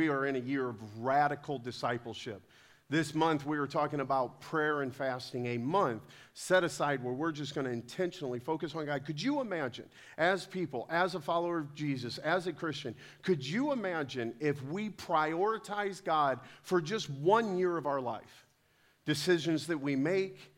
we are in a year of radical discipleship. This month, we were talking about prayer and fasting, a month set aside where we're just going to intentionally focus on God. Could you imagine, as people, as a follower of Jesus, as a Christian, could you imagine if we prioritize God for just one year of our life? Decisions that we make,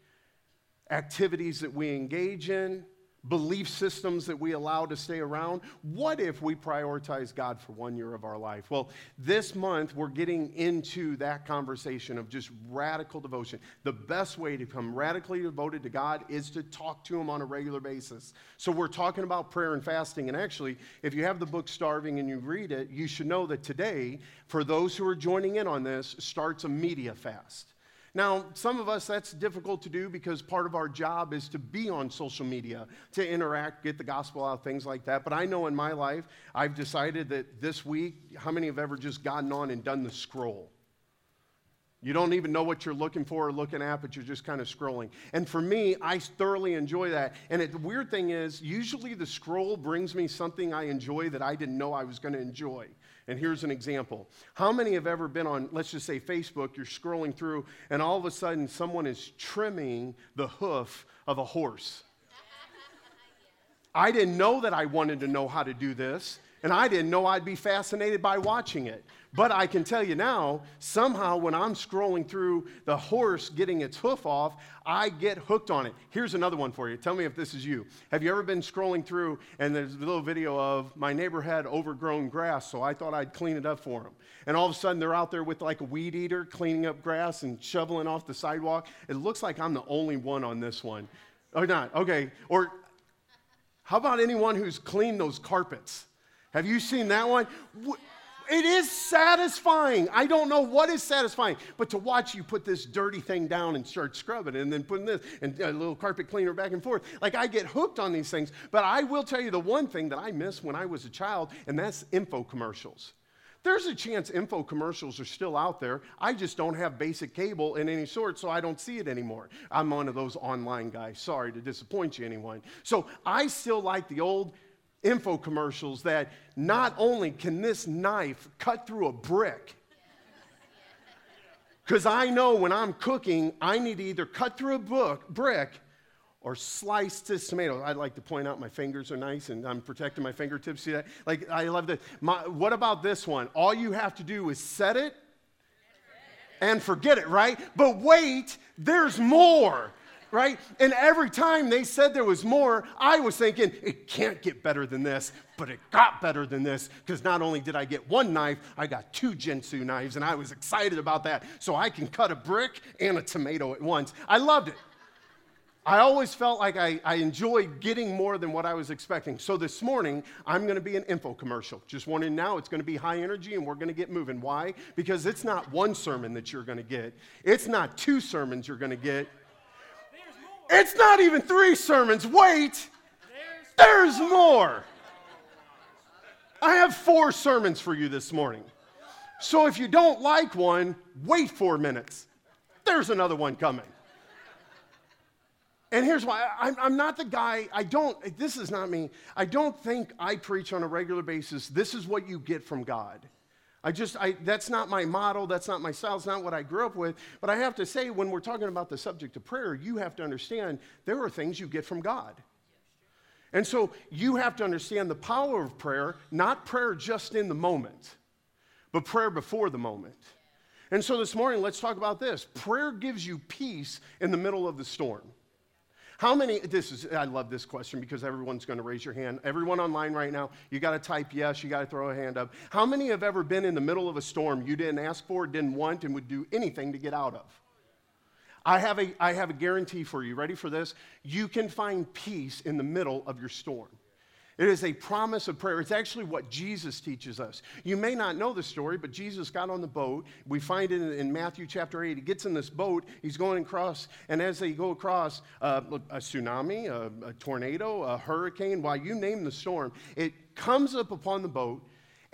activities that we engage in, belief systems that we allow to stay around? What if we prioritize God for one year of our life? Well, this month we're getting into that conversation of just radical devotion. The best way to become radically devoted to God is to talk to Him on a regular basis. So we're talking about prayer and fasting. And actually, if you have the book Starving and you read it, you should know that today, for those who are joining in on this, starts a media fast. Now, some of us, that's difficult to do because part of our job is to be on social media, to interact, get the gospel out, things like that. But I know in my life, I've decided that this week, how many have ever just gotten on and done the scroll? You don't even know what you're looking for or looking at, but you're just kind of scrolling. And for me, I thoroughly enjoy that. And it, the weird thing is, usually the scroll brings me something I enjoy that I didn't know I was going to enjoy. And here's an example. How many have ever been on, let's just say Facebook, you're scrolling through, and all of a sudden someone is trimming the hoof of a horse? I didn't know that I wanted to know how to do this, and I didn't know I'd be fascinated by watching it. But I can tell you now, somehow when I'm scrolling through the horse getting its hoof off, I get hooked on it. Here's another one for you. Tell me if this is you. Have you ever been scrolling through and there's a little video of my neighbor had overgrown grass, so I thought I'd clean it up for him. And all of a sudden they're out there with like a weed eater cleaning up grass and shoveling off the sidewalk. It looks like I'm the only one on this one. Or not. Okay. Or how about anyone who's cleaned those carpets? Have you seen that one? It is satisfying. I don't know what is satisfying, but to watch you put this dirty thing down and start scrubbing and then putting this and a little carpet cleaner back and forth. Like I get hooked on these things. But I will tell you the one thing that I missed when I was a child, and that's info commercials. There's a chance info commercials are still out there. I just don't have basic cable in any sort, so I don't see it anymore. I'm one of those online guys. Sorry to disappoint you, anyone. So I still like the old info commercials that not only can this knife cut through a brick, because I know when I'm cooking, I need to either cut through a book, brick or slice this tomato. I'd like to point out my fingers are nice and I'm protecting my fingertips. See that? Like, I love that. My, what about this one? All you have to do is set it and forget it, right? But wait, there's more right? And every time they said there was more, I was thinking, it can't get better than this, but it got better than this because not only did I get one knife, I got two Ginsu knives, and I was excited about that. So I can cut a brick and a tomato at once. I loved it. I always felt like I, I enjoyed getting more than what I was expecting. So this morning, I'm going to be an info commercial. Just warning now, it's going to be high energy and we're going to get moving. Why? Because it's not one sermon that you're going to get, it's not two sermons you're going to get. It's not even three sermons. Wait, there's more. I have four sermons for you this morning. So if you don't like one, wait four minutes. There's another one coming. And here's why I'm, I'm, not the guy, I don't, this is not me. I don't think I preach on a regular basis. This is what you get from God. I just, I, that's not my model, that's not my style, it's not what I grew up with. But I have to say, when we're talking about the subject of prayer, you have to understand there are things you get from God. And so you have to understand the power of prayer, not prayer just in the moment, but prayer before the moment. And so this morning, let's talk about this. Prayer gives you peace in the middle of the storm. How many, this is, I love this question because everyone's going to raise your hand. Everyone online right now, you got to type yes, you got to throw a hand up. How many have ever been in the middle of a storm you didn't ask for, didn't want, and would do anything to get out of? I have a, I have a guarantee for you. Ready for this? You can find peace in the middle of your storm. It is a promise of prayer. It's actually what Jesus teaches us. You may not know the story, but Jesus got on the boat. We find it in Matthew chapter 8. He gets in this boat, he's going across, and as they go across, uh, a tsunami, a, a tornado, a hurricane, why you name the storm, it comes up upon the boat,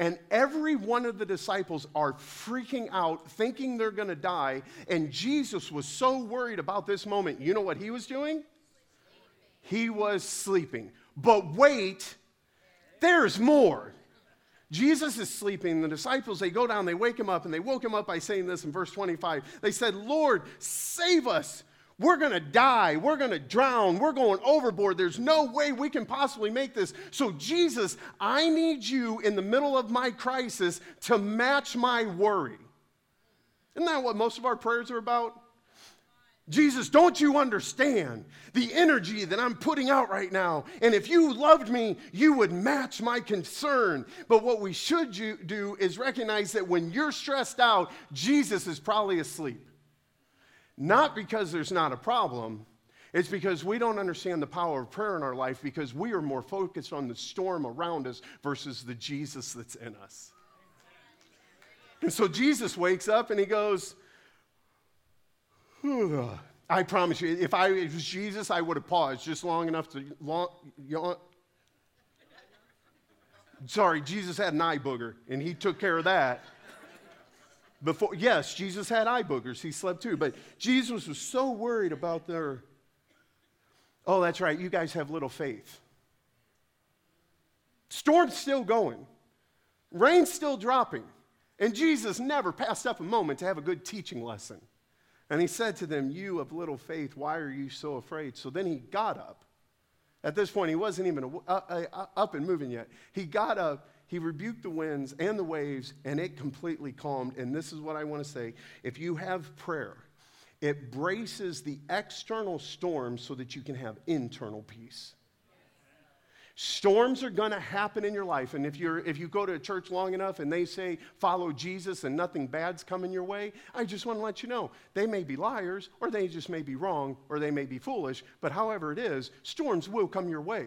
and every one of the disciples are freaking out, thinking they're going to die. And Jesus was so worried about this moment. You know what he was doing? He was sleeping. But wait, there's more. Jesus is sleeping. The disciples, they go down, they wake him up, and they woke him up by saying this in verse 25. They said, Lord, save us. We're going to die. We're going to drown. We're going overboard. There's no way we can possibly make this. So, Jesus, I need you in the middle of my crisis to match my worry. Isn't that what most of our prayers are about? Jesus, don't you understand the energy that I'm putting out right now? And if you loved me, you would match my concern. But what we should do is recognize that when you're stressed out, Jesus is probably asleep. Not because there's not a problem, it's because we don't understand the power of prayer in our life because we are more focused on the storm around us versus the Jesus that's in us. And so Jesus wakes up and he goes, I promise you, if I was Jesus, I would have paused just long enough to long, yawn. Uh, sorry, Jesus had an eye booger, and he took care of that. Before, yes, Jesus had eye boogers. He slept too, but Jesus was so worried about their. Oh, that's right. You guys have little faith. Storm's still going, rain's still dropping, and Jesus never passed up a moment to have a good teaching lesson. And he said to them, You of little faith, why are you so afraid? So then he got up. At this point, he wasn't even up and moving yet. He got up, he rebuked the winds and the waves, and it completely calmed. And this is what I want to say if you have prayer, it braces the external storm so that you can have internal peace. Storms are going to happen in your life. And if, you're, if you go to a church long enough and they say, follow Jesus and nothing bad's coming your way, I just want to let you know they may be liars, or they just may be wrong, or they may be foolish. But however it is, storms will come your way.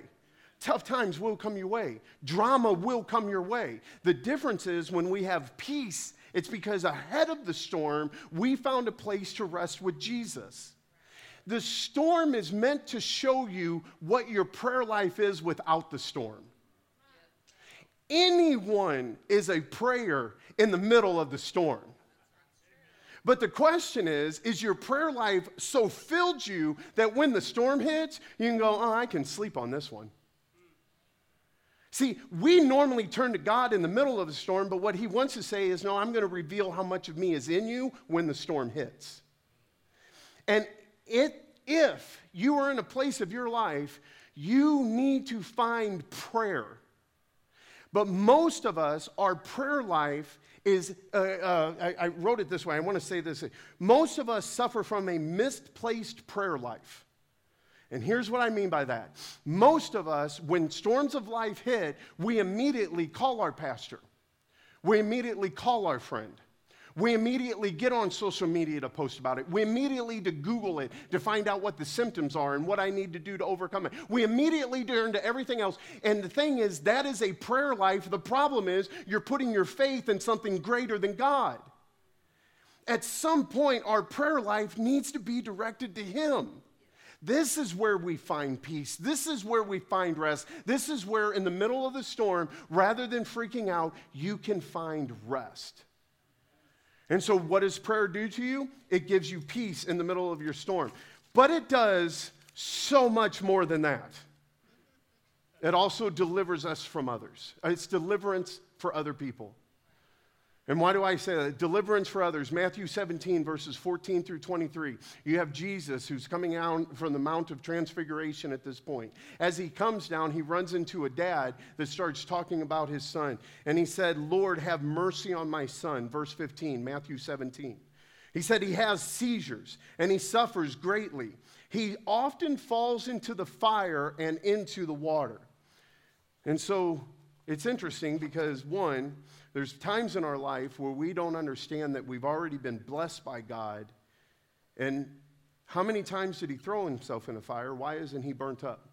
Tough times will come your way. Drama will come your way. The difference is when we have peace, it's because ahead of the storm, we found a place to rest with Jesus. The storm is meant to show you what your prayer life is without the storm. Anyone is a prayer in the middle of the storm. But the question is is your prayer life so filled you that when the storm hits, you can go, oh, I can sleep on this one? See, we normally turn to God in the middle of the storm, but what He wants to say is, no, I'm going to reveal how much of me is in you when the storm hits. And it, if you are in a place of your life, you need to find prayer. But most of us, our prayer life is, uh, uh, I, I wrote it this way. I want to say this. Most of us suffer from a misplaced prayer life. And here's what I mean by that. Most of us, when storms of life hit, we immediately call our pastor. We immediately call our friend. We immediately get on social media to post about it. We immediately to Google it to find out what the symptoms are and what I need to do to overcome it. We immediately turn to everything else. And the thing is, that is a prayer life. The problem is, you're putting your faith in something greater than God. At some point, our prayer life needs to be directed to Him. This is where we find peace. This is where we find rest. This is where, in the middle of the storm, rather than freaking out, you can find rest. And so, what does prayer do to you? It gives you peace in the middle of your storm. But it does so much more than that. It also delivers us from others, it's deliverance for other people. And why do I say that? Deliverance for others. Matthew 17, verses 14 through 23. You have Jesus who's coming out from the Mount of Transfiguration at this point. As he comes down, he runs into a dad that starts talking about his son. And he said, Lord, have mercy on my son. Verse 15, Matthew 17. He said he has seizures and he suffers greatly. He often falls into the fire and into the water. And so it's interesting because, one, there's times in our life where we don't understand that we've already been blessed by God. And how many times did he throw himself in a fire? Why isn't he burnt up?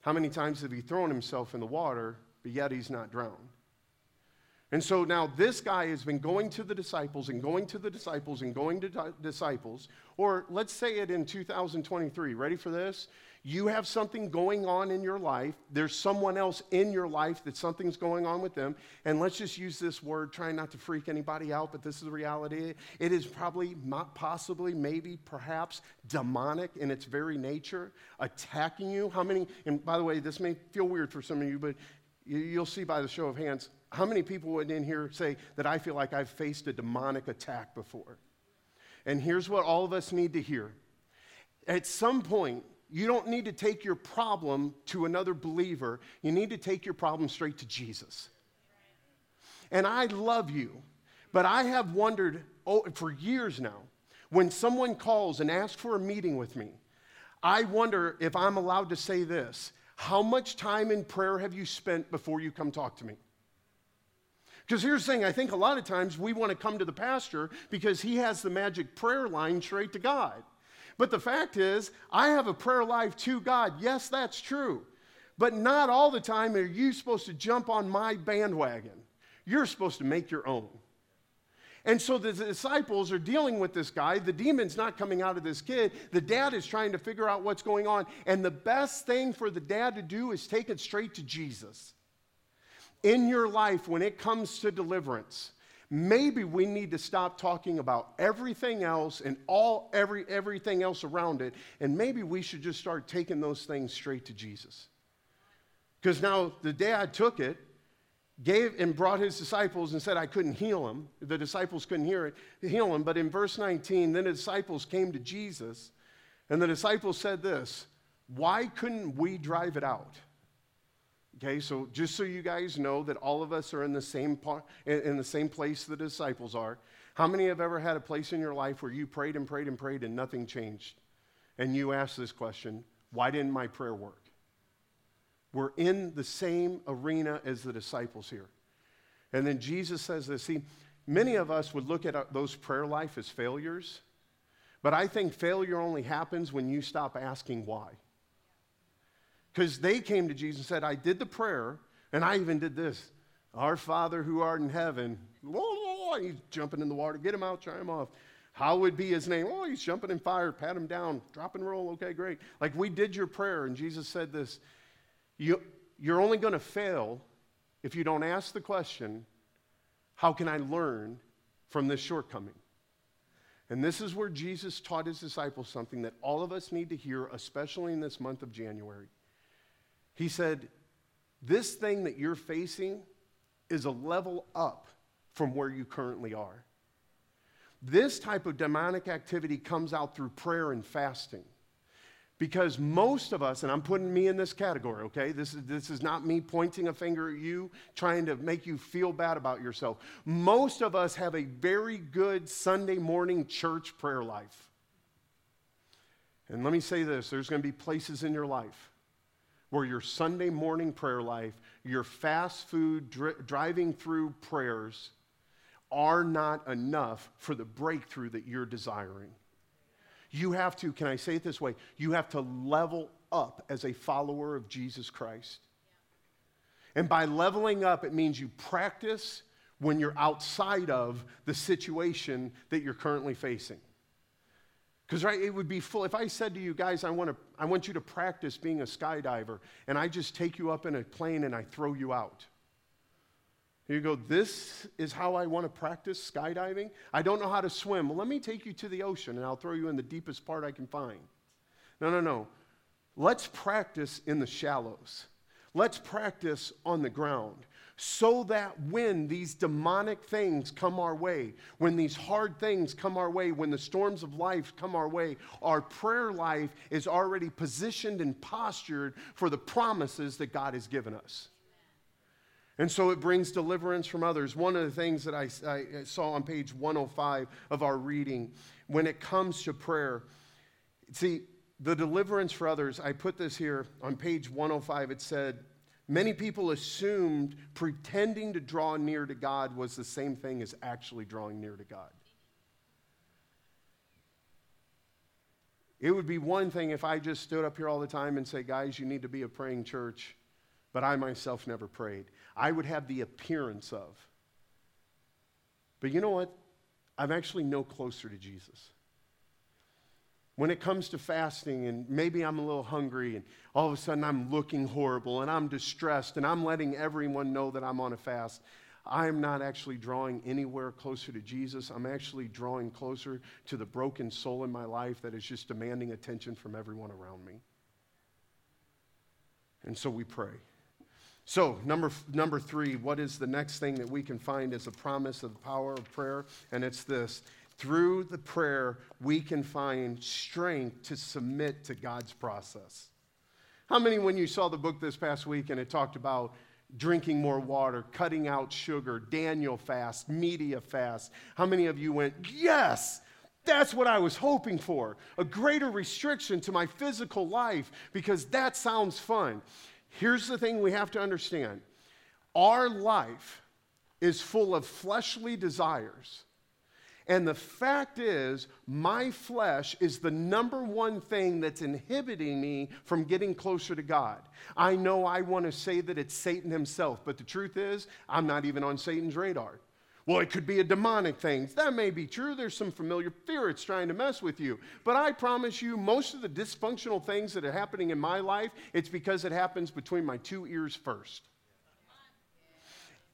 How many times have he thrown himself in the water, but yet he's not drowned? And so now this guy has been going to the disciples and going to the disciples and going to di- disciples, or let's say it in 2023. Ready for this? You have something going on in your life. There's someone else in your life that something's going on with them. And let's just use this word, trying not to freak anybody out, but this is the reality. It is probably, not possibly, maybe, perhaps demonic in its very nature, attacking you. How many, and by the way, this may feel weird for some of you, but You'll see by the show of hands how many people would in here say that I feel like I've faced a demonic attack before. And here's what all of us need to hear. At some point, you don't need to take your problem to another believer. You need to take your problem straight to Jesus. And I love you, but I have wondered oh, for years now when someone calls and asks for a meeting with me, I wonder if I'm allowed to say this How much time in prayer have you spent before you come talk to me? Because here's the thing I think a lot of times we want to come to the pastor because he has the magic prayer line straight to God. But the fact is, I have a prayer life to God. Yes, that's true. But not all the time are you supposed to jump on my bandwagon. You're supposed to make your own. And so the disciples are dealing with this guy. The demon's not coming out of this kid. The dad is trying to figure out what's going on. And the best thing for the dad to do is take it straight to Jesus. In your life, when it comes to deliverance, maybe we need to stop talking about everything else and all every everything else around it and maybe we should just start taking those things straight to jesus because now the day i took it gave and brought his disciples and said, I couldn't heal him. The disciples couldn't hear it, heal him. But in verse 19, then the disciples came to Jesus, and the disciples said this Why couldn't we drive it out? Okay, so just so you guys know that all of us are in the same part, in the same place the disciples are. How many have ever had a place in your life where you prayed and prayed and prayed and nothing changed? And you asked this question, why didn't my prayer work? We're in the same arena as the disciples here. And then Jesus says this. See, many of us would look at those prayer life as failures, but I think failure only happens when you stop asking why. Because they came to Jesus and said, I did the prayer, and I even did this. Our Father who art in heaven, whoa, he's jumping in the water. Get him out, try him off. How would be his name? Oh, he's jumping in fire, pat him down, drop and roll. Okay, great. Like we did your prayer, and Jesus said this you, you're only going to fail if you don't ask the question, How can I learn from this shortcoming? And this is where Jesus taught his disciples something that all of us need to hear, especially in this month of January. He said, This thing that you're facing is a level up from where you currently are. This type of demonic activity comes out through prayer and fasting. Because most of us, and I'm putting me in this category, okay? This is, this is not me pointing a finger at you, trying to make you feel bad about yourself. Most of us have a very good Sunday morning church prayer life. And let me say this there's going to be places in your life where your Sunday morning prayer life, your fast food dri- driving through prayers are not enough for the breakthrough that you're desiring. You have to, can I say it this way? You have to level up as a follower of Jesus Christ. And by leveling up, it means you practice when you're outside of the situation that you're currently facing. Because, right, it would be full. If I said to you guys, I want, to, I want you to practice being a skydiver, and I just take you up in a plane and I throw you out. You go, this is how I want to practice skydiving? I don't know how to swim. Well, let me take you to the ocean and I'll throw you in the deepest part I can find. No, no, no. Let's practice in the shallows. Let's practice on the ground so that when these demonic things come our way, when these hard things come our way, when the storms of life come our way, our prayer life is already positioned and postured for the promises that God has given us. And so it brings deliverance from others. One of the things that I, I, saw on page 105 of our reading, when it comes to prayer, see, the deliverance for others, I put this here on page 105. It said, Many people assumed pretending to draw near to God was the same thing as actually drawing near to God. It would be one thing if I just stood up here all the time and say, guys, you need to be a praying church, but I myself never prayed. I would have the appearance of. But you know what? I'm actually no closer to Jesus. When it comes to fasting, and maybe I'm a little hungry, and all of a sudden I'm looking horrible, and I'm distressed, and I'm letting everyone know that I'm on a fast, I'm not actually drawing anywhere closer to Jesus. I'm actually drawing closer to the broken soul in my life that is just demanding attention from everyone around me. And so we pray. So, number, number three, what is the next thing that we can find as a promise of the power of prayer? And it's this through the prayer, we can find strength to submit to God's process. How many, when you saw the book this past week and it talked about drinking more water, cutting out sugar, Daniel fast, media fast, how many of you went, Yes, that's what I was hoping for? A greater restriction to my physical life because that sounds fun. Here's the thing we have to understand our life is full of fleshly desires. And the fact is, my flesh is the number one thing that's inhibiting me from getting closer to God. I know I want to say that it's Satan himself, but the truth is, I'm not even on Satan's radar. Well, it could be a demonic thing. That may be true. There's some familiar spirits trying to mess with you. But I promise you, most of the dysfunctional things that are happening in my life, it's because it happens between my two ears first.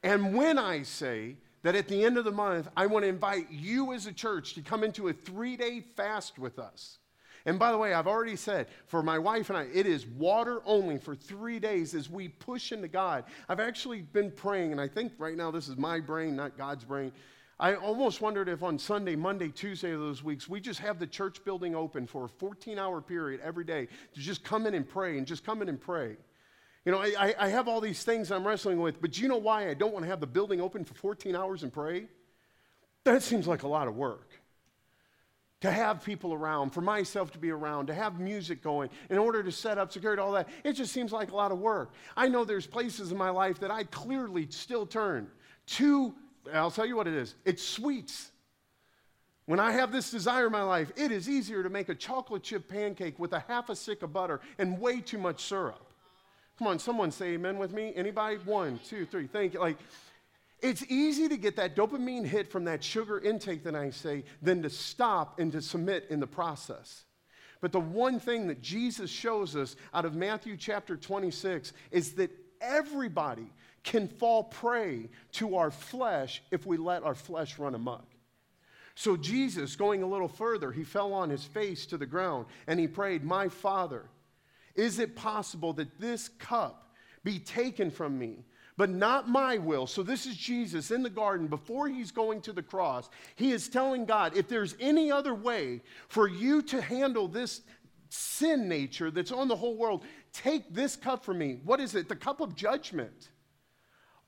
And when I say that at the end of the month, I want to invite you as a church to come into a three day fast with us. And by the way, I've already said for my wife and I, it is water only for three days as we push into God. I've actually been praying, and I think right now this is my brain, not God's brain. I almost wondered if on Sunday, Monday, Tuesday of those weeks, we just have the church building open for a 14 hour period every day to just come in and pray and just come in and pray. You know, I, I have all these things I'm wrestling with, but you know why I don't want to have the building open for 14 hours and pray? That seems like a lot of work to have people around, for myself to be around, to have music going, in order to set up security, all that. It just seems like a lot of work. I know there's places in my life that I clearly still turn to, I'll tell you what it is it's sweets. When I have this desire in my life, it is easier to make a chocolate chip pancake with a half a stick of butter and way too much syrup. Come on, someone say amen with me. Anybody? One, two, three. Thank you. Like, it's easy to get that dopamine hit from that sugar intake that I say than to stop and to submit in the process. But the one thing that Jesus shows us out of Matthew chapter 26 is that everybody can fall prey to our flesh if we let our flesh run amok. So, Jesus, going a little further, he fell on his face to the ground and he prayed, My Father, is it possible that this cup be taken from me? but not my will. So, this is Jesus in the garden before he's going to the cross. He is telling God, if there's any other way for you to handle this sin nature that's on the whole world, take this cup from me. What is it? The cup of judgment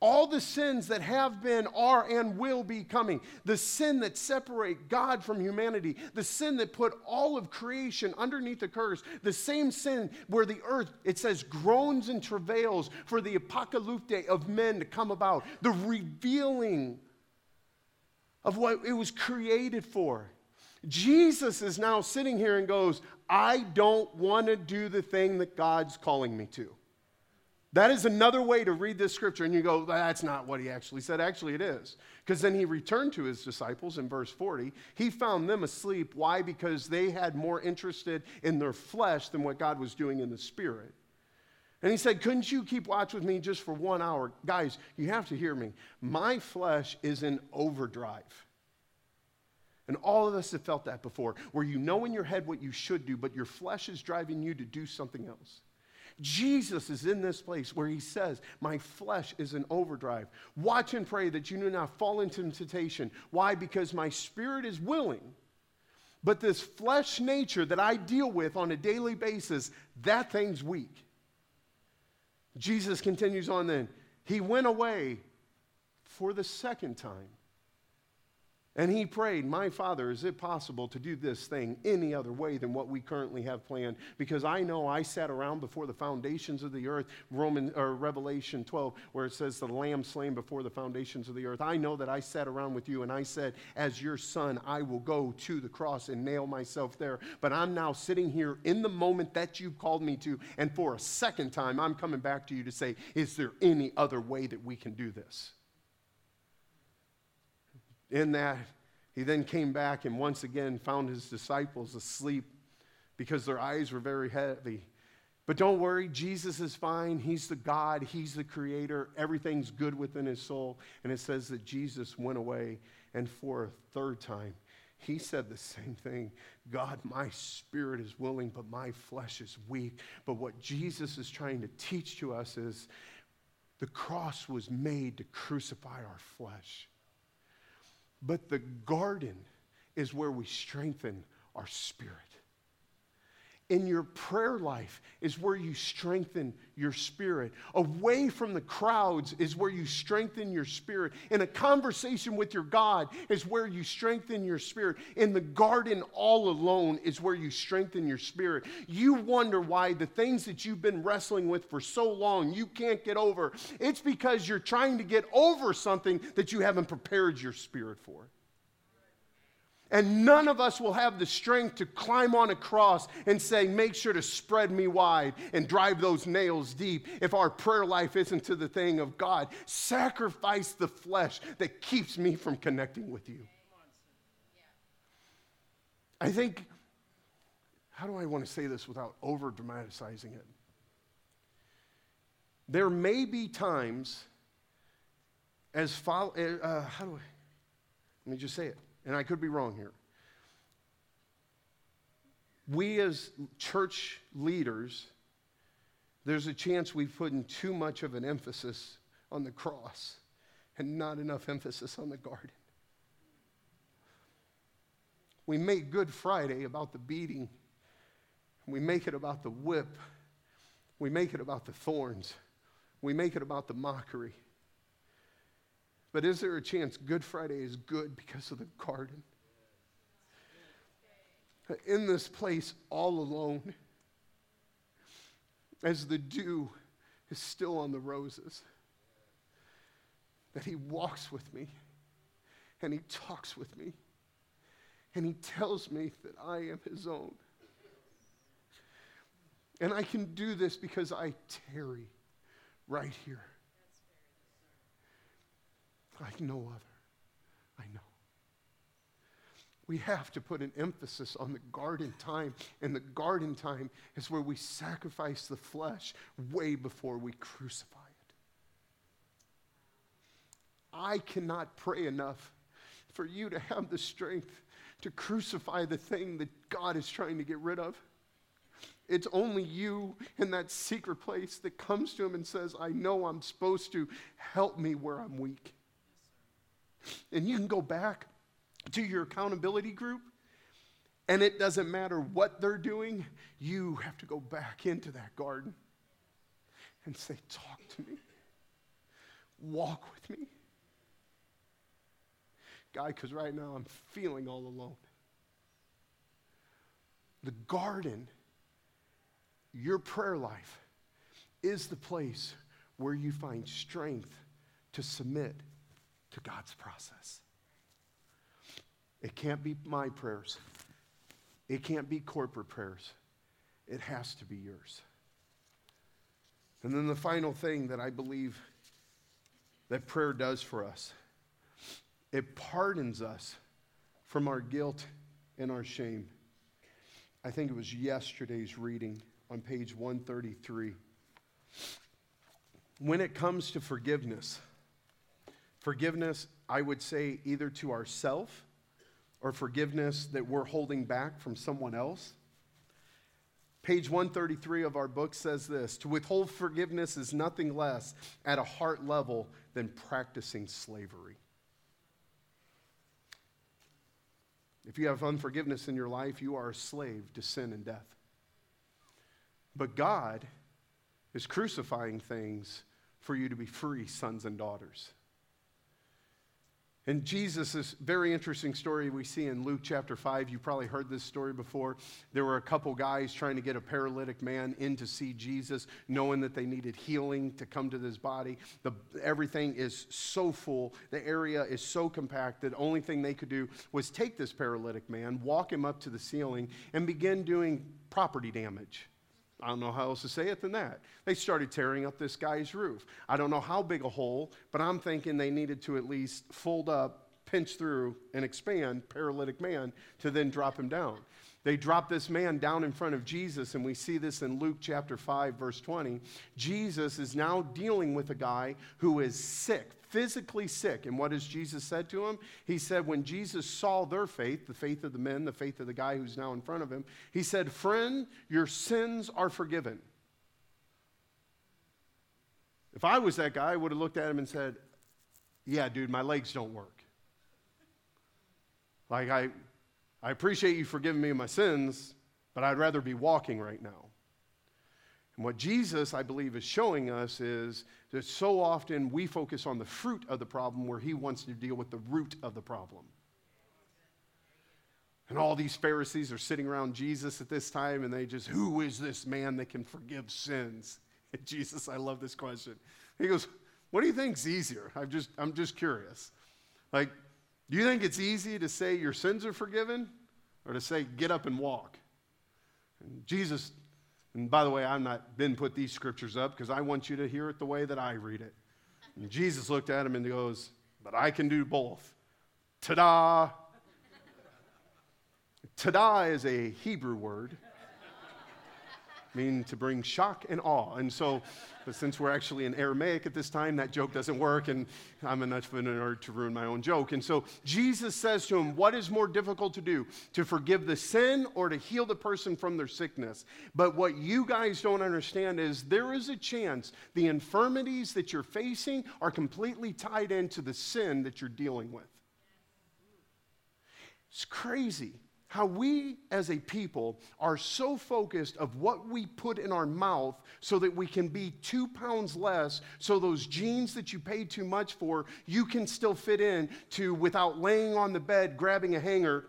all the sins that have been, are, and will be coming. The sin that separate God from humanity. The sin that put all of creation underneath the curse. The same sin where the earth, it says, groans and travails for the apocalypse of men to come about. The revealing of what it was created for. Jesus is now sitting here and goes, I don't want to do the thing that God's calling me to. That is another way to read this scripture, and you go, that's not what he actually said. Actually, it is. Because then he returned to his disciples in verse 40. He found them asleep. Why? Because they had more interested in their flesh than what God was doing in the spirit. And he said, Couldn't you keep watch with me just for one hour? Guys, you have to hear me. My flesh is in overdrive. And all of us have felt that before, where you know in your head what you should do, but your flesh is driving you to do something else. Jesus is in this place where he says, My flesh is in overdrive. Watch and pray that you do not fall into temptation. Why? Because my spirit is willing. But this flesh nature that I deal with on a daily basis, that thing's weak. Jesus continues on then. He went away for the second time and he prayed, My Father, is it possible to do this thing any other way than what we currently have planned? Because I know I sat around before the foundations of the earth, Roman or Revelation 12, where it says the lamb slain before the foundations of the earth. I know that I sat around with you and I said, As your son, I will go to the cross and nail myself there. But I'm now sitting here in the moment that you called me to, and for a second time, I'm coming back to you to say, Is there any other way that we can do this? In that, he then came back and once again found his disciples asleep because their eyes were very heavy. But don't worry, Jesus is fine. He's the God, He's the Creator. Everything's good within His soul. And it says that Jesus went away, and for a third time, He said the same thing God, my spirit is willing, but my flesh is weak. But what Jesus is trying to teach to us is The cross was made to crucify our flesh. But the garden is where we strengthen our spirit in your prayer life is where you strengthen your spirit. Away from the crowds is where you strengthen your spirit. In a conversation with your God is where you strengthen your spirit. In the garden, all alone, is where you strengthen your spirit. You wonder why the things that you've been wrestling with for so long you can't get over. It's because you're trying to get over something that you haven't prepared your spirit for. And none of us will have the strength to climb on a cross and say, Make sure to spread me wide and drive those nails deep if our prayer life isn't to the thing of God. Sacrifice the flesh that keeps me from connecting with you. I think, how do I want to say this without over dramatizing it? There may be times as follow, uh, how do I, let me just say it and I could be wrong here. We as church leaders, there's a chance we've put in too much of an emphasis on the cross and not enough emphasis on the garden. We make Good Friday about the beating. We make it about the whip. We make it about the thorns. We make it about the mockery. But is there a chance Good Friday is good because of the garden? In this place, all alone, as the dew is still on the roses, that he walks with me and he talks with me and he tells me that I am his own. And I can do this because I tarry right here like no other. I know. We have to put an emphasis on the garden time, and the garden time is where we sacrifice the flesh way before we crucify it. I cannot pray enough for you to have the strength to crucify the thing that God is trying to get rid of. It's only you in that secret place that comes to Him and says, I know I'm supposed to help me where I'm weak. And you can go back to your accountability group, and it doesn't matter what they're doing, you have to go back into that garden and say, Talk to me, walk with me. God, because right now I'm feeling all alone. The garden, your prayer life, is the place where you find strength to submit to God's process. It can't be my prayers. It can't be corporate prayers. It has to be yours. And then the final thing that I believe that prayer does for us it pardons us from our guilt and our shame. I think it was yesterday's reading on page 133. When it comes to forgiveness, Forgiveness, I would say, either to ourself or forgiveness that we're holding back from someone else. Page 133 of our book says this To withhold forgiveness is nothing less at a heart level than practicing slavery. If you have unforgiveness in your life, you are a slave to sin and death. But God is crucifying things for you to be free sons and daughters. And Jesus, very interesting story we see in Luke chapter 5. You probably heard this story before. There were a couple guys trying to get a paralytic man in to see Jesus, knowing that they needed healing to come to this body. The, everything is so full, the area is so compact that the only thing they could do was take this paralytic man, walk him up to the ceiling, and begin doing property damage. I don't know how else to say it than that. They started tearing up this guy's roof. I don't know how big a hole, but I'm thinking they needed to at least fold up, pinch through, and expand paralytic man to then drop him down. They drop this man down in front of Jesus, and we see this in Luke chapter 5, verse 20. Jesus is now dealing with a guy who is sick, physically sick. And what has Jesus said to him? He said, when Jesus saw their faith, the faith of the men, the faith of the guy who's now in front of him, he said, Friend, your sins are forgiven. If I was that guy, I would have looked at him and said, Yeah, dude, my legs don't work. Like, I, I appreciate you forgiving me my sins, but I'd rather be walking right now. And what Jesus, I believe, is showing us is that so often we focus on the fruit of the problem where he wants to deal with the root of the problem. And all these Pharisees are sitting around Jesus at this time and they just, who is this man that can forgive sins? And Jesus, I love this question. He goes, What do you think's easier? I'm just, I'm just curious. Like, do you think it's easy to say your sins are forgiven or to say get up and walk? And Jesus and by the way, I'm not didn't put these scriptures up because I want you to hear it the way that I read it. And Jesus looked at him and goes, But I can do both. Ta da! Ta da is a Hebrew word meaning to bring shock and awe. And so, but since we're actually in Aramaic at this time, that joke doesn't work, and I'm enough of a nerd to ruin my own joke. And so Jesus says to him, What is more difficult to do, to forgive the sin or to heal the person from their sickness? But what you guys don't understand is there is a chance the infirmities that you're facing are completely tied into the sin that you're dealing with. It's crazy how we as a people are so focused of what we put in our mouth so that we can be two pounds less so those jeans that you paid too much for you can still fit in to without laying on the bed grabbing a hanger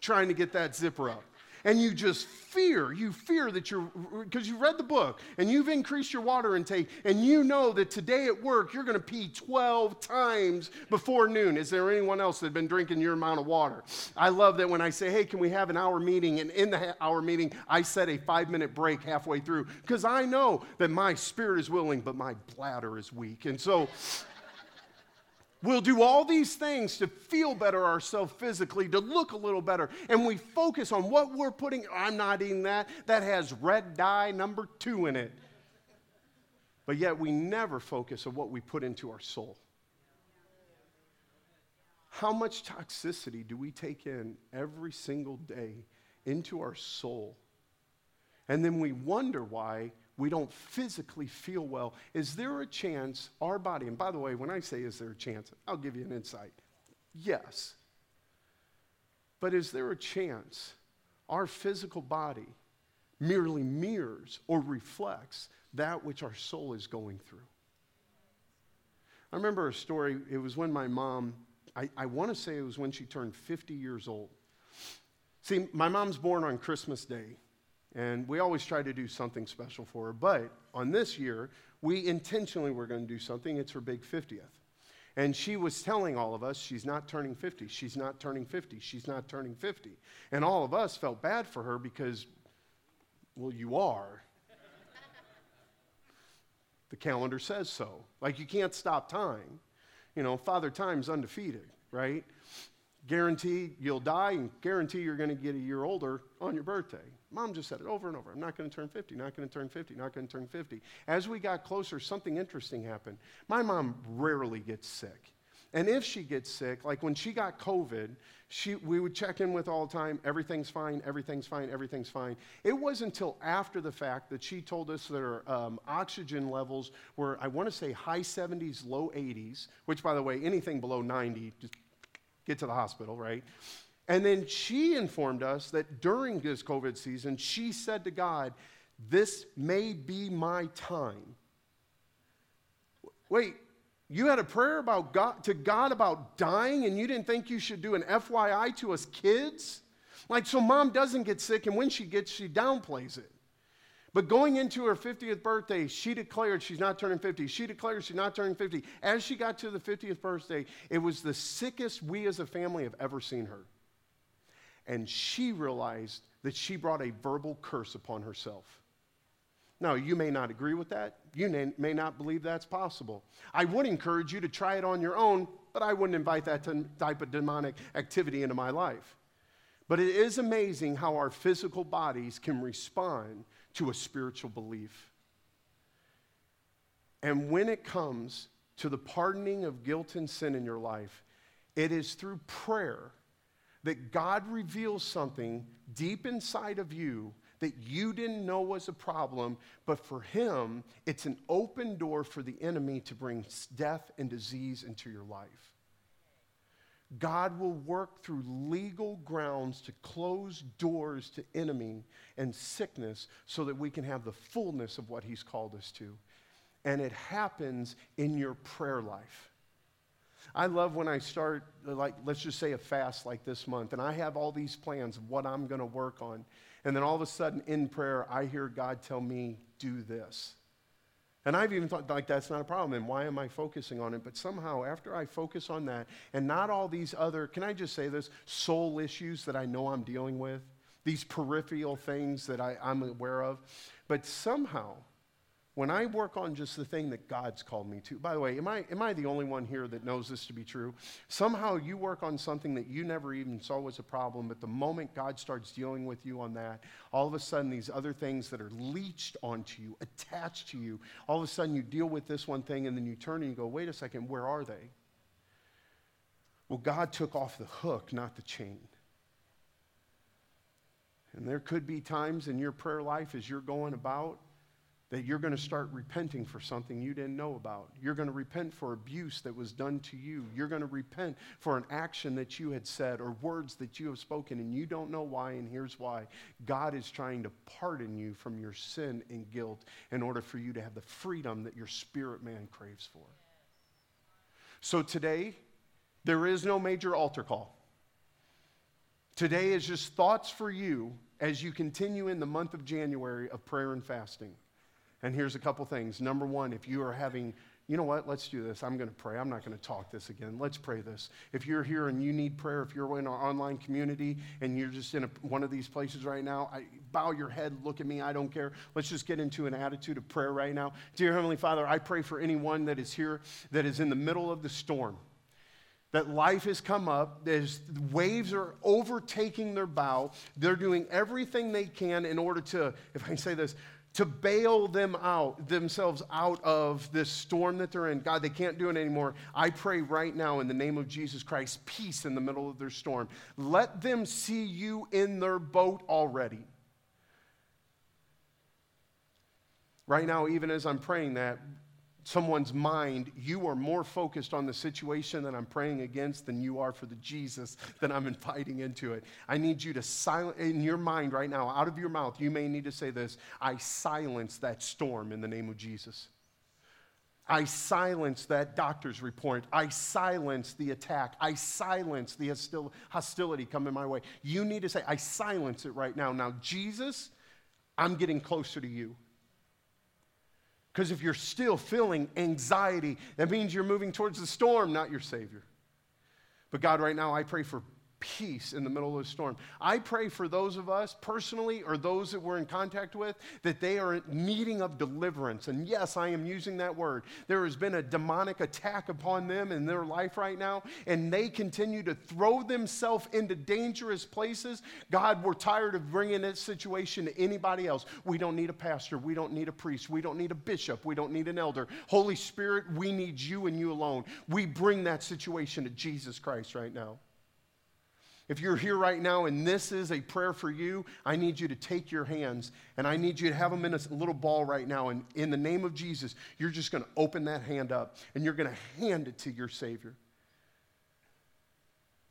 trying to get that zipper up and you just fear, you fear that you're, because you read the book and you've increased your water intake and you know that today at work you're going to pee 12 times before noon. Is there anyone else that's been drinking your amount of water? I love that when I say, hey, can we have an hour meeting? And in the hour meeting, I set a five minute break halfway through because I know that my spirit is willing, but my bladder is weak. And so, We'll do all these things to feel better ourselves physically, to look a little better. And we focus on what we're putting. I'm not eating that. That has red dye number two in it. But yet we never focus on what we put into our soul. How much toxicity do we take in every single day into our soul? And then we wonder why we don't physically feel well, is there a chance our body, and by the way, when I say is there a chance, I'll give you an insight. Yes. But is there a chance our physical body merely mirrors or reflects that which our soul is going through? I remember a story, it was when my mom, I, I want to say it was when she turned 50 years old. See, my mom's born on Christmas Day. And we always try to do something special for her. But on this year, we intentionally were going to do something. It's her big 50th. And she was telling all of us, she's not turning 50, she's not turning 50, she's not turning 50. And all of us felt bad for her because, well, you are. the calendar says so. Like you can't stop time. You know, Father Time's undefeated, right? Guarantee you'll die and guarantee you're going to get a year older on your birthday. Mom just said it over and over. I'm not going to turn 50, not going to turn 50, not going to turn 50. As we got closer, something interesting happened. My mom rarely gets sick. And if she gets sick, like when she got COVID, she, we would check in with all the time, everything's fine, everything's fine, everything's fine. It wasn't until after the fact that she told us that her um, oxygen levels were, I want to say, high 70s, low 80s, which, by the way, anything below 90, just get to the hospital, right? And then she informed us that during this COVID season, she said to God, This may be my time. Wait, you had a prayer about God, to God about dying, and you didn't think you should do an FYI to us kids? Like, so mom doesn't get sick, and when she gets, she downplays it. But going into her 50th birthday, she declared she's not turning 50. She declared she's not turning 50. As she got to the 50th birthday, it was the sickest we as a family have ever seen her and she realized that she brought a verbal curse upon herself. Now, you may not agree with that. You may not believe that's possible. I would encourage you to try it on your own, but I wouldn't invite that type of demonic activity into my life. But it is amazing how our physical bodies can respond to a spiritual belief. And when it comes to the pardoning of guilt and sin in your life, it is through prayer that God reveals something deep inside of you that you didn't know was a problem, but for him, it's an open door for the enemy to bring death and disease into your life. God will work through legal grounds to close doors to enemy and sickness so that we can have the fullness of what He's called us to. And it happens in your prayer life. I love when I start, like, let's just say a fast like this month, and I have all these plans of what I'm going to work on. And then all of a sudden in prayer, I hear God tell me, do this. And I've even thought, like, that's not a problem. And why am I focusing on it? But somehow, after I focus on that, and not all these other, can I just say this, soul issues that I know I'm dealing with, these peripheral things that I, I'm aware of, but somehow, when I work on just the thing that God's called me to, by the way, am I, am I the only one here that knows this to be true? Somehow you work on something that you never even saw was a problem, but the moment God starts dealing with you on that, all of a sudden these other things that are leeched onto you, attached to you, all of a sudden you deal with this one thing and then you turn and you go, wait a second, where are they? Well, God took off the hook, not the chain. And there could be times in your prayer life as you're going about that you're going to start repenting for something you didn't know about. You're going to repent for abuse that was done to you. You're going to repent for an action that you had said or words that you have spoken and you don't know why, and here's why. God is trying to pardon you from your sin and guilt in order for you to have the freedom that your spirit man craves for. So today, there is no major altar call. Today is just thoughts for you as you continue in the month of January of prayer and fasting. And here's a couple things. Number one, if you are having, you know what, let's do this. I'm going to pray. I'm not going to talk this again. Let's pray this. If you're here and you need prayer, if you're in our online community and you're just in a, one of these places right now, I, bow your head, look at me, I don't care. Let's just get into an attitude of prayer right now. Dear Heavenly Father, I pray for anyone that is here that is in the middle of the storm that life has come up, there's waves are overtaking their bow. They're doing everything they can in order to, if I can say this, to bail them out, themselves out of this storm that they're in. God, they can't do it anymore. I pray right now in the name of Jesus Christ, peace in the middle of their storm. Let them see you in their boat already. Right now, even as I'm praying that, someone's mind, you are more focused on the situation that I'm praying against than you are for the Jesus that I'm inviting into it. I need you to silence, in your mind right now, out of your mouth, you may need to say this I silence that storm in the name of Jesus. I silence that doctor's report. I silence the attack. I silence the hostil- hostility coming my way. You need to say, I silence it right now. Now, Jesus, I'm getting closer to you. Because if you're still feeling anxiety, that means you're moving towards the storm, not your Savior. But God, right now, I pray for peace in the middle of the storm. I pray for those of us personally or those that we're in contact with that they are needing of deliverance. And yes, I am using that word. There has been a demonic attack upon them in their life right now, and they continue to throw themselves into dangerous places. God, we're tired of bringing this situation to anybody else. We don't need a pastor. We don't need a priest. We don't need a bishop. We don't need an elder. Holy Spirit, we need you and you alone. We bring that situation to Jesus Christ right now. If you're here right now and this is a prayer for you, I need you to take your hands and I need you to have them in a little ball right now. And in the name of Jesus, you're just going to open that hand up and you're going to hand it to your Savior.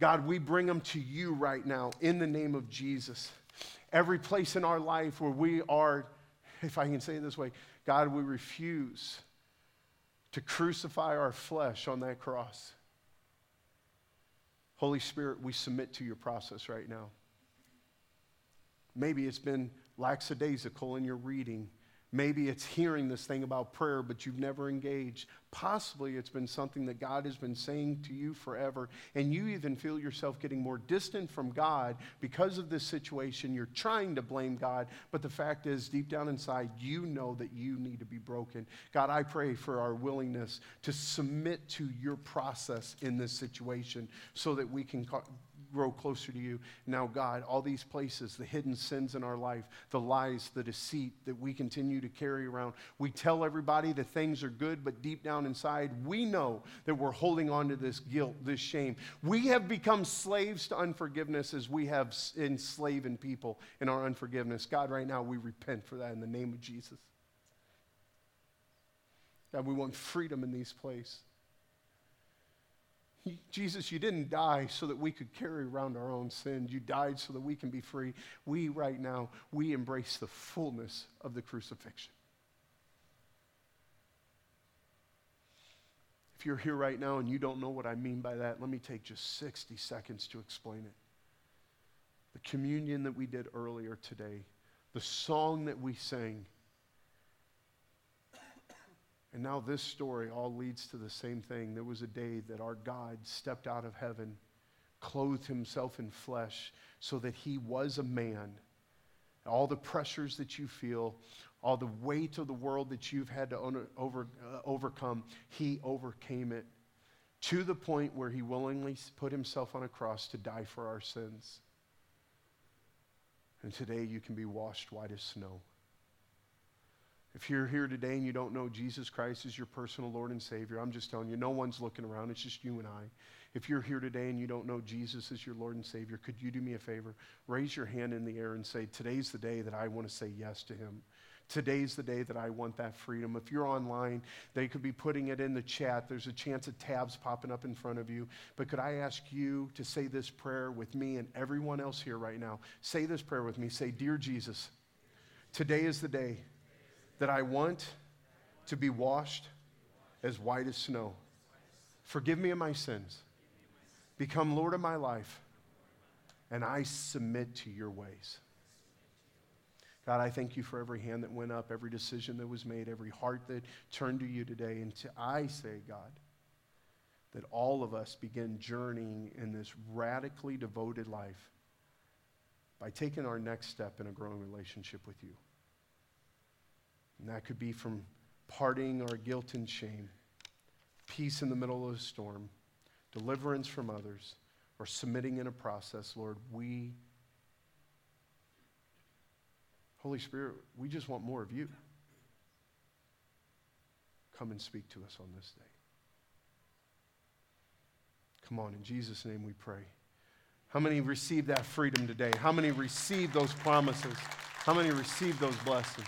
God, we bring them to you right now in the name of Jesus. Every place in our life where we are, if I can say it this way, God, we refuse to crucify our flesh on that cross. Holy Spirit, we submit to your process right now. Maybe it's been lackadaisical in your reading. Maybe it's hearing this thing about prayer, but you've never engaged. Possibly it's been something that God has been saying to you forever, and you even feel yourself getting more distant from God because of this situation. You're trying to blame God, but the fact is, deep down inside, you know that you need to be broken. God, I pray for our willingness to submit to your process in this situation so that we can grow closer to you. Now, God, all these places, the hidden sins in our life, the lies, the deceit that we continue to carry around. We tell everybody that things are good, but deep down inside, we know that we're holding on to this guilt, this shame. We have become slaves to unforgiveness as we have enslaving people in our unforgiveness. God, right now, we repent for that in the name of Jesus. God, we want freedom in these places. Jesus, you didn't die so that we could carry around our own sins. You died so that we can be free. We, right now, we embrace the fullness of the crucifixion. If you're here right now and you don't know what I mean by that, let me take just 60 seconds to explain it. The communion that we did earlier today, the song that we sang, and now this story all leads to the same thing. There was a day that our God stepped out of heaven, clothed himself in flesh, so that he was a man. All the pressures that you feel, all the weight of the world that you've had to over, uh, overcome, he overcame it to the point where he willingly put himself on a cross to die for our sins. And today you can be washed white as snow. If you're here today and you don't know Jesus Christ as your personal Lord and Savior, I'm just telling you, no one's looking around. It's just you and I. If you're here today and you don't know Jesus as your Lord and Savior, could you do me a favor? Raise your hand in the air and say, Today's the day that I want to say yes to Him. Today's the day that I want that freedom. If you're online, they could be putting it in the chat. There's a chance of tabs popping up in front of you. But could I ask you to say this prayer with me and everyone else here right now? Say this prayer with me. Say, Dear Jesus, today is the day that I want to be washed as white as snow. Forgive me of my sins. Become Lord of my life. And I submit to your ways. God, I thank you for every hand that went up, every decision that was made, every heart that turned to you today. And to, I say, God, that all of us begin journeying in this radically devoted life by taking our next step in a growing relationship with you. And that could be from parting our guilt and shame, peace in the middle of a storm, deliverance from others, or submitting in a process, Lord. We, Holy Spirit, we just want more of you. Come and speak to us on this day. Come on, in Jesus' name we pray. How many received that freedom today? How many received those promises? How many received those blessings?